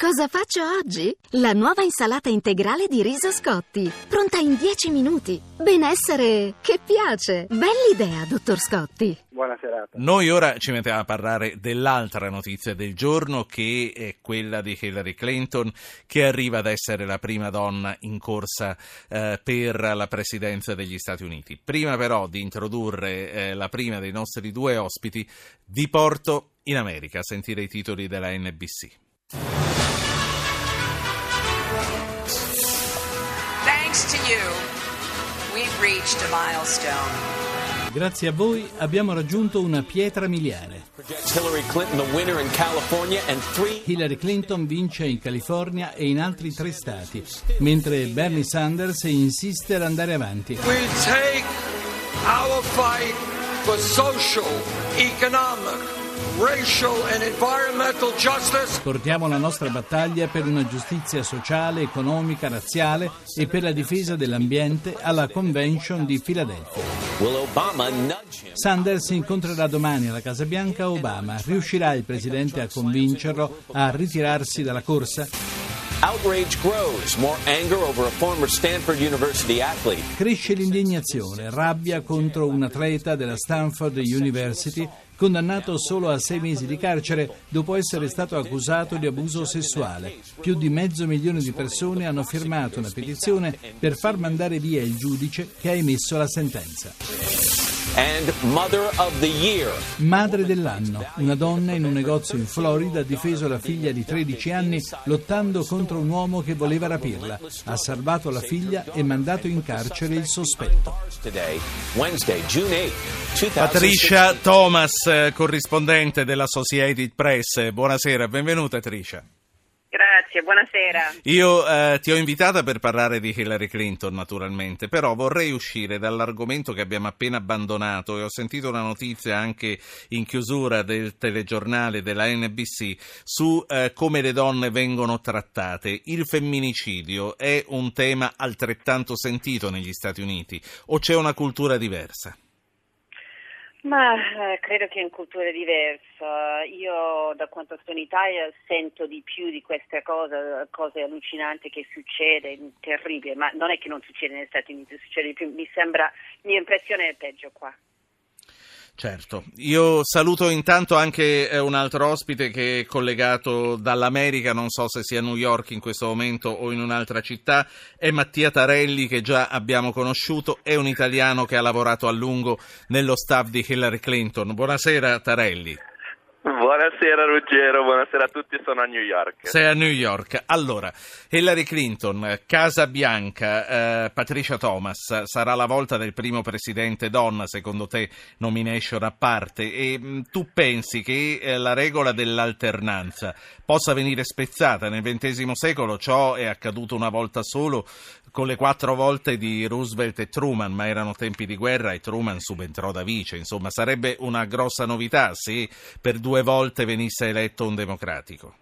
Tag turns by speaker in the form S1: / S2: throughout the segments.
S1: Cosa faccio oggi? La nuova insalata integrale di riso Scotti, pronta in 10 minuti. Benessere che piace. Bell'idea, dottor Scotti.
S2: Buona serata.
S3: Noi ora ci mettiamo a parlare dell'altra notizia del giorno che è quella di Hillary Clinton che arriva ad essere la prima donna in corsa eh, per la presidenza degli Stati Uniti. Prima però di introdurre eh, la prima dei nostri due ospiti vi porto in America a sentire i titoli della NBC.
S4: Grazie a voi abbiamo raggiunto una pietra miliare.
S5: Hillary Clinton the winner in California and three
S4: Hillary Clinton vince in California e in altri tre stati, mentre Bernie Sanders insiste ad andare avanti.
S6: We take our fight for social, economic,
S4: Portiamo la nostra battaglia per una giustizia sociale, economica, razziale e per la difesa dell'ambiente alla Convention di Filadelfia. Sanders incontrerà domani alla Casa Bianca Obama. Riuscirà il presidente a convincerlo a ritirarsi dalla corsa? Cresce l'indignazione, rabbia contro un atleta della Stanford University condannato solo a sei mesi di carcere dopo essere stato accusato di abuso sessuale. Più di mezzo milione di persone hanno firmato una petizione per far mandare via il giudice che ha emesso la sentenza.
S5: And Mother of the Year.
S4: Madre dell'anno, una donna in un negozio in Florida ha difeso la figlia di 13 anni lottando contro un uomo che voleva rapirla. Ha salvato la figlia e mandato in carcere il sospetto.
S5: Today, Wednesday, June 8, 2016.
S3: Patricia Thomas, eh, corrispondente dell'Associated Press. Buonasera, benvenuta Tricia.
S7: Grazie, buonasera.
S3: Io eh, ti ho invitata per parlare di Hillary Clinton, naturalmente, però vorrei uscire dall'argomento che abbiamo appena abbandonato e ho sentito una notizia anche in chiusura del telegiornale della NBC su eh, come le donne vengono trattate. Il femminicidio è un tema altrettanto sentito negli Stati Uniti o c'è una cultura diversa?
S7: Ma eh, credo che in culture diverse. Io da quanto sto in Italia sento di più di queste cose, cose allucinanti che succede, terribile, ma non è che non succede negli Stati Uniti, succede di più. Mi sembra, mia impressione è peggio qua.
S3: Certo, io saluto intanto anche eh, un altro ospite che è collegato dall'America, non so se sia a New York in questo momento o in un'altra città, è Mattia Tarelli che già abbiamo conosciuto, è un italiano che ha lavorato a lungo nello staff di Hillary Clinton. Buonasera Tarelli.
S8: Buonasera Ruggero, buonasera a tutti, sono a New York.
S3: Sei a New York. Allora, Hillary Clinton, Casa Bianca, eh, Patricia Thomas, sarà la volta del primo presidente donna, secondo te, nomination a parte, e mh, tu pensi che eh, la regola dell'alternanza possa venire spezzata? Nel XX secolo ciò è accaduto una volta solo con le quattro volte di Roosevelt e Truman, ma erano tempi di guerra e Truman subentrò da vice, insomma sarebbe una grossa novità se per due volte venisse eletto un democratico.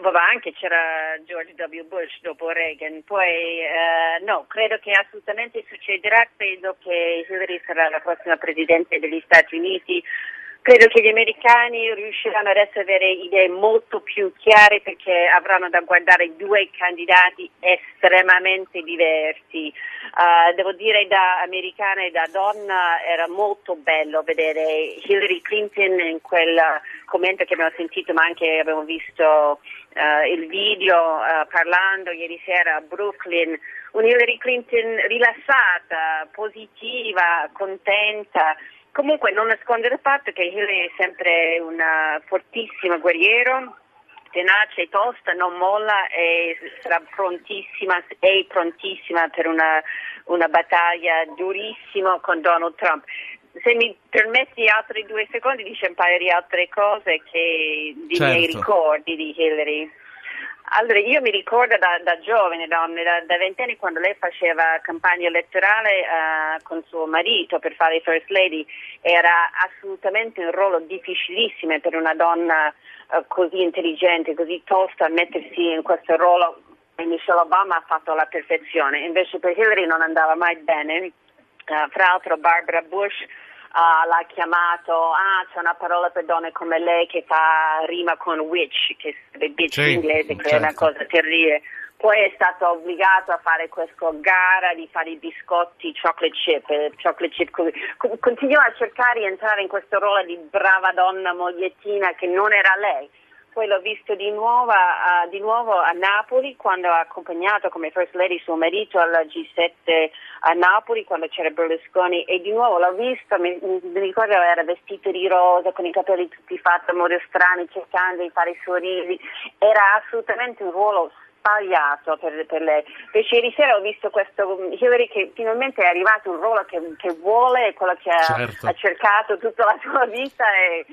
S7: Vabbè, anche c'era George W. Bush dopo Reagan, poi eh, no, credo che assolutamente succederà, credo che Hillary sarà la prossima Presidente degli Stati Uniti, credo che gli americani riusciranno adesso ad avere idee molto più chiare perché avranno da guardare due candidati estremamente diversi. Uh, devo dire da americana e da donna era molto bello vedere Hillary Clinton in quel commento che abbiamo sentito ma anche abbiamo visto Uh, il video uh, parlando ieri sera a Brooklyn, un Hillary Clinton rilassata, positiva, contenta. Comunque non nascondere il fatto che Hillary è sempre una fortissima guerriero, tenace tosta, non molla e sarà prontissima, è prontissima per una, una battaglia durissima con Donald Trump se mi permetti altri due secondi dice un paio di altre cose che di
S3: Certo.
S7: miei ricordi di Hillary. Allora, io mi ricordo da, da giovane, donne, da, vent'anni, quando lei faceva campagna elettorale eh, con suo marito per fare First Lady, era assolutamente un ruolo difficilissimo per una donna eh, così intelligente, così tosta, mettersi in questo ruolo. E Michelle Obama ha fatto la perfezione, invece per Hillary non andava mai bene. Uh, fra l'altro Barbara Bush uh, l'ha chiamato, ah c'è una parola per donne come lei che fa rima con witch, che è bitch in inglese, che
S3: certo.
S7: è una cosa terribile. Poi è stato obbligato a fare questa gara di fare i biscotti chocolate chip, eh, chocolate chip cookie. Co- Continua a cercare di entrare in questo ruolo di brava donna mogliettina che non era lei. Poi l'ho visto di nuovo, a- di nuovo a Napoli quando ha accompagnato come First Lady suo marito alla G7 a Napoli quando c'era Berlusconi e di nuovo l'ho visto, mi, mi ricordo era vestito di rosa con i capelli tutti fatti a modo strani cercando di fare i sorrisi, era assolutamente un ruolo sbagliato per, per lei. Invece ieri sera ho visto questo Hillary che finalmente è arrivato un ruolo che, che vuole, quello che ha,
S3: Certo.
S7: ha cercato tutta la sua vita e,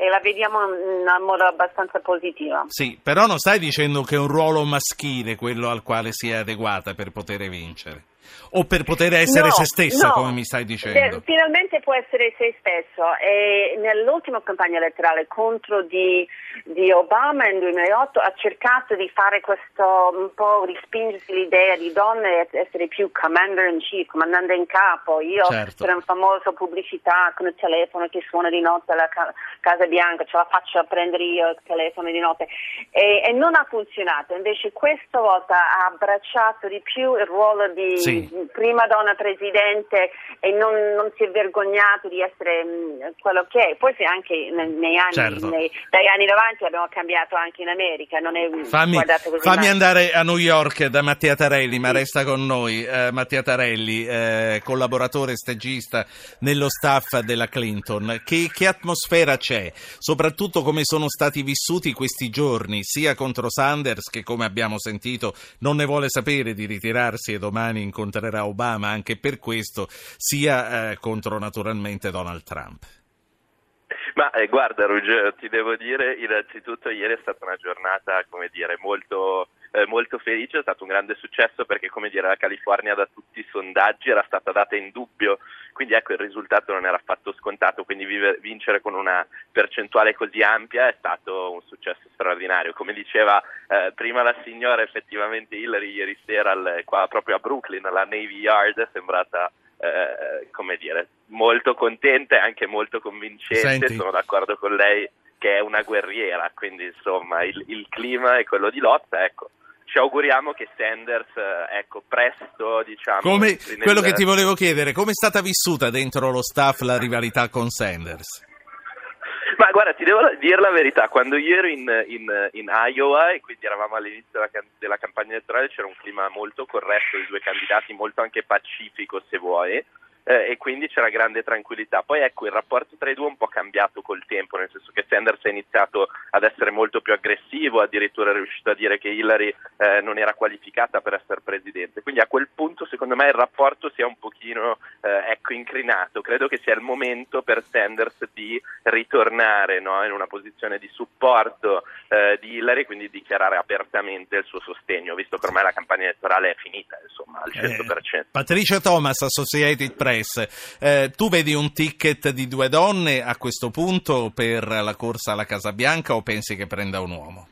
S7: e la vediamo in modo abbastanza positivo.
S3: Sì, però non stai dicendo che è un ruolo maschile quello al quale si è adeguata per poter vincere. O per poter essere
S7: No,
S3: se stessa,
S7: no.
S3: come mi stai dicendo.
S7: Eh, Finalmente può essere se stesso e nell'ultima campagna elettorale contro di, di Obama nel 2008 ha cercato di fare questo un po' rispingersi l'idea di donne essere più commander in chief, comandante in capo. Io
S3: Certo.
S7: per una famosa pubblicità con il telefono che suona di notte alla ca- Casa Bianca, ce la faccio a prendere io il telefono di notte e, e non ha funzionato. Invece questa volta ha abbracciato di più il ruolo di
S3: Sì.
S7: Prima donna presidente e non, non si è vergognato di essere mh, quello che è. Poi se anche ne- negli anni,
S3: Certo.
S7: nei- dagli anni 90 abbiamo cambiato anche in America, non è
S3: Fammi, fammi andare a New York da Mattia Tarelli, ma resta con noi. Eh, Mattia Tarelli, eh, collaboratore stagista nello staff della Clinton. Che, che atmosfera c'è? Soprattutto come sono stati vissuti questi giorni, sia contro Sanders che, come abbiamo sentito, non ne vuole sapere di ritirarsi e domani incontrerà Obama anche per questo, sia eh, contro naturalmente Donald Trump.
S8: Ma eh, guarda Ruggero, ti devo dire, innanzitutto ieri è stata una giornata, come dire, molto, eh, molto felice, è stato un grande successo perché, come dire, la California da tutti i sondaggi era stata data in dubbio, quindi ecco il risultato non era affatto scontato, quindi vive- vincere con una percentuale così ampia è stato un successo straordinario. Come diceva eh, prima la signora, effettivamente Hillary ieri sera al- qua proprio a Brooklyn, alla Navy Yard, è sembrata eh, come dire, molto contenta e anche molto convincente,
S3: Senti.
S8: sono d'accordo con lei che è una guerriera, quindi insomma il, il clima è quello di lotta, ecco. Ci auguriamo che Sanders, eh, ecco, presto, diciamo...
S3: Come,
S8: nel-
S3: quello che ti volevo chiedere, come è stata vissuta dentro lo staff la rivalità con Sanders?
S8: Ma guarda, ti devo dire la verità, quando io ero in, in- in Iowa e quindi eravamo all'inizio della, della campagna elettorale c'era un clima molto corretto dei due candidati, molto anche pacifico se vuoi, eh, e quindi c'era grande tranquillità. Poi ecco, il rapporto tra i due è un po' cambiato col tempo, nel senso che Sanders ha iniziato ad essere molto più aggressivo, addirittura è riuscito a dire che Hillary eh, non era qualificata per essere presidente. Quindi a quel punto secondo me il rapporto si è un pochino eh, ecco, incrinato. Credo che sia il momento per Sanders di ritornare no, in una posizione di supporto eh, di Hillary, quindi dichiarare apertamente il suo sostegno, visto che ormai la campagna elettorale è finita, insomma, al 100%.
S3: Eh, Patricia Thomas, Associated Press, eh, tu vedi un ticket di due donne a questo punto per la corsa alla Casa Bianca o pensi che prenda un uomo?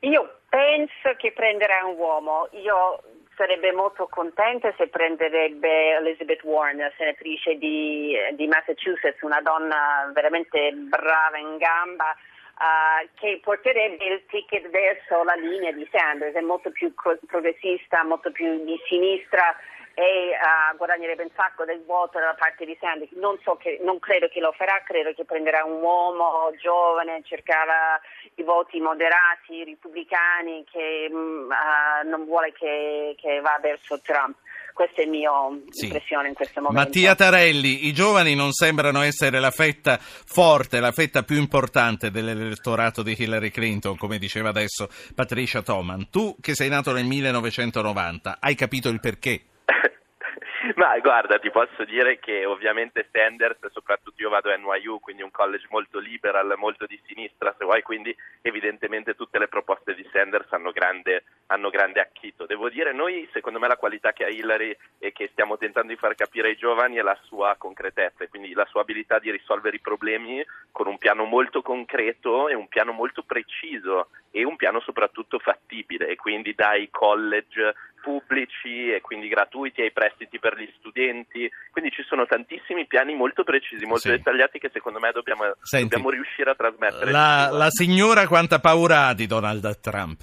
S7: Io penso che prenderà un uomo. Io sarebbe molto contenta se prenderebbe Elizabeth Warren, senatrice di, di Massachusetts, una donna veramente brava in gamba. eh, che porterebbe il ticket verso la linea di Sanders, è molto più progressista, molto più di sinistra e eh, guadagnerebbe un sacco del voto dalla parte di Sanders. Non, so che, non credo che lo farà, credo che prenderà un uomo giovane, cercava i voti moderati, repubblicani, che eh, non vuole che, che va verso Trump. Questa è la mia
S3: Sì.
S7: impressione in questo momento.
S3: Mattia Tarelli, i giovani non sembrano essere la fetta forte, la fetta più importante dell'elettorato di Hillary Clinton, come diceva adesso Patricia Toman. Tu che sei nato nel 1990, hai capito il perché?
S8: Ma guarda, ti posso dire che ovviamente Sanders, soprattutto io vado a NYU, quindi un college molto liberal, molto di sinistra, se vuoi, quindi evidentemente tutte le proposte di Sanders hanno grande, hanno grande acchito. Devo dire, noi, secondo me, la qualità che ha Hillary e che stiamo tentando di far capire ai giovani è la sua concretezza, quindi la sua abilità di risolvere i problemi con un piano molto concreto e un piano molto preciso e un piano soprattutto quindi dai college pubblici e quindi gratuiti ai prestiti per gli studenti, quindi ci sono tantissimi piani molto precisi, molto
S3: Sì.
S8: dettagliati che secondo me dobbiamo,
S3: Senti,
S8: dobbiamo riuscire a trasmettere.
S3: La, la signora quanta paura ha di Donald Trump?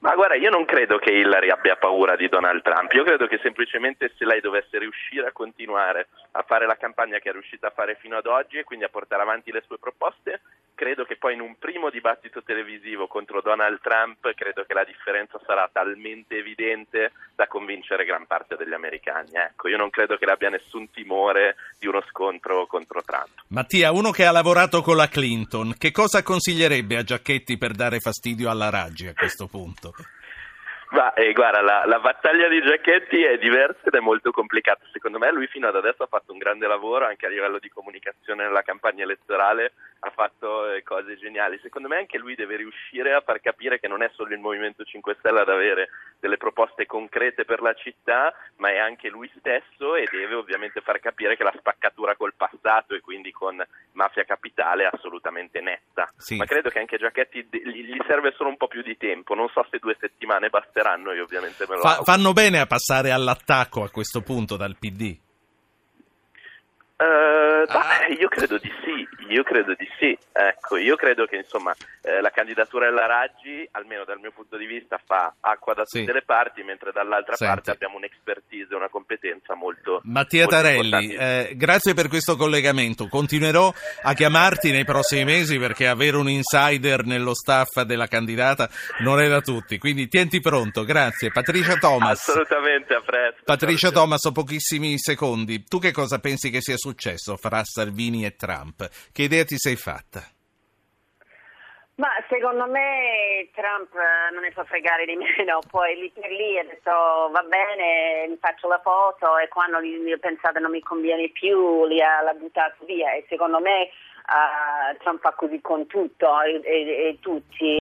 S8: Ma guarda, io non credo che Hillary abbia paura di Donald Trump, io credo che semplicemente se lei dovesse riuscire a continuare a fare la campagna che è riuscita a fare fino ad oggi e quindi a portare avanti le sue proposte, credo che poi in un primo dibattito televisivo contro Donald Trump, credo che la differenza sarà talmente evidente da convincere gran parte degli americani. Ecco, io non credo che le abbia nessun timore di uno scontro contro Trump.
S3: Mattia, uno che ha lavorato con la Clinton, che cosa consiglierebbe a Giacchetti per dare fastidio alla Raggi a questo punto?
S8: Ma eh, guarda, la, la battaglia di Giacchetti è diversa ed è molto complicata. Secondo me lui fino ad adesso ha fatto un grande lavoro anche a livello di comunicazione nella campagna elettorale, ha fatto eh, cose geniali. Secondo me anche lui deve riuscire a far capire che non è solo il Movimento 5 Stelle ad avere delle proposte concrete per la città, ma è anche lui stesso e deve ovviamente far capire che la spaccatura col passato e quindi con Mafia Capitale è assolutamente netta.
S3: Sì.
S8: Ma credo che anche Giacchetti gli serve solo un più di tempo, non so se due settimane basteranno, io ovviamente me lo
S3: Fa- fanno bene a passare all'attacco a questo punto dal PD?
S8: Eh,
S3: Ah.
S8: bah, io credo di sì, io credo di sì. Ecco, io credo che insomma eh, la candidatura della Raggi, almeno dal mio punto di vista, fa acqua da
S3: Sì.
S8: tutte le parti, mentre dall'altra
S3: Senti.
S8: parte abbiamo un'expertise e una competenza molto
S3: Mattia
S8: molto
S3: Tarelli, eh, grazie per questo collegamento. Continuerò a chiamarti nei prossimi mesi perché avere un insider nello staff della candidata non è da tutti. Quindi tienti pronto, grazie. Patricia Thomas.
S8: Assolutamente, a presto.
S3: Patricia. Thomas, ho pochissimi secondi. Tu che cosa pensi che sia successo fra Salvini e Trump? Che idea ti sei fatta?
S7: Ma secondo me Trump eh, non ne fa fregare di meno, poi lì per lì ha detto va bene, mi faccio la foto e quando gli gli ho pensato non mi conviene più li ha, l'ha buttato via e secondo me eh, Trump fa così con tutto e, e- e tutti.